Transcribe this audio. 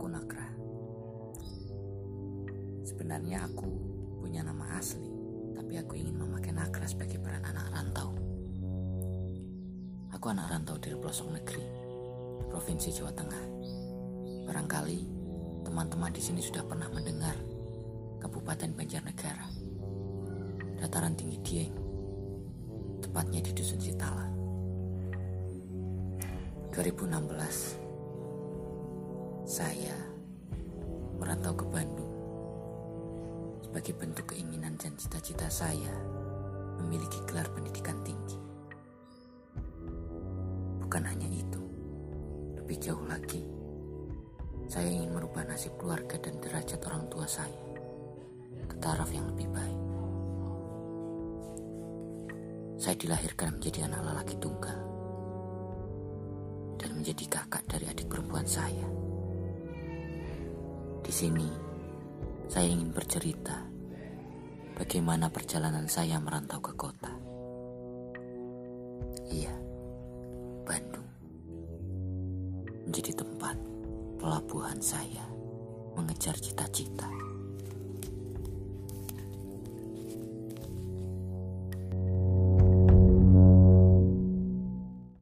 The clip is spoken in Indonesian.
aku Nakra. Sebenarnya aku punya nama asli, tapi aku ingin memakai Nakra sebagai peran anak rantau. Aku anak rantau dari pelosok negeri, Provinsi Jawa Tengah. Barangkali teman-teman di sini sudah pernah mendengar Kabupaten Banjarnegara, dataran tinggi Dieng, tepatnya di Dusun Sitala. 2016 saya merantau ke Bandung sebagai bentuk keinginan dan cita-cita saya memiliki gelar pendidikan tinggi. Bukan hanya itu, lebih jauh lagi, saya ingin merubah nasib keluarga dan derajat orang tua saya ke taraf yang lebih baik. Saya dilahirkan menjadi anak lelaki tunggal dan menjadi kakak dari adik perempuan saya. Di sini, saya ingin bercerita bagaimana perjalanan saya merantau ke kota. Iya, Bandung menjadi tempat pelabuhan saya mengejar cita-cita.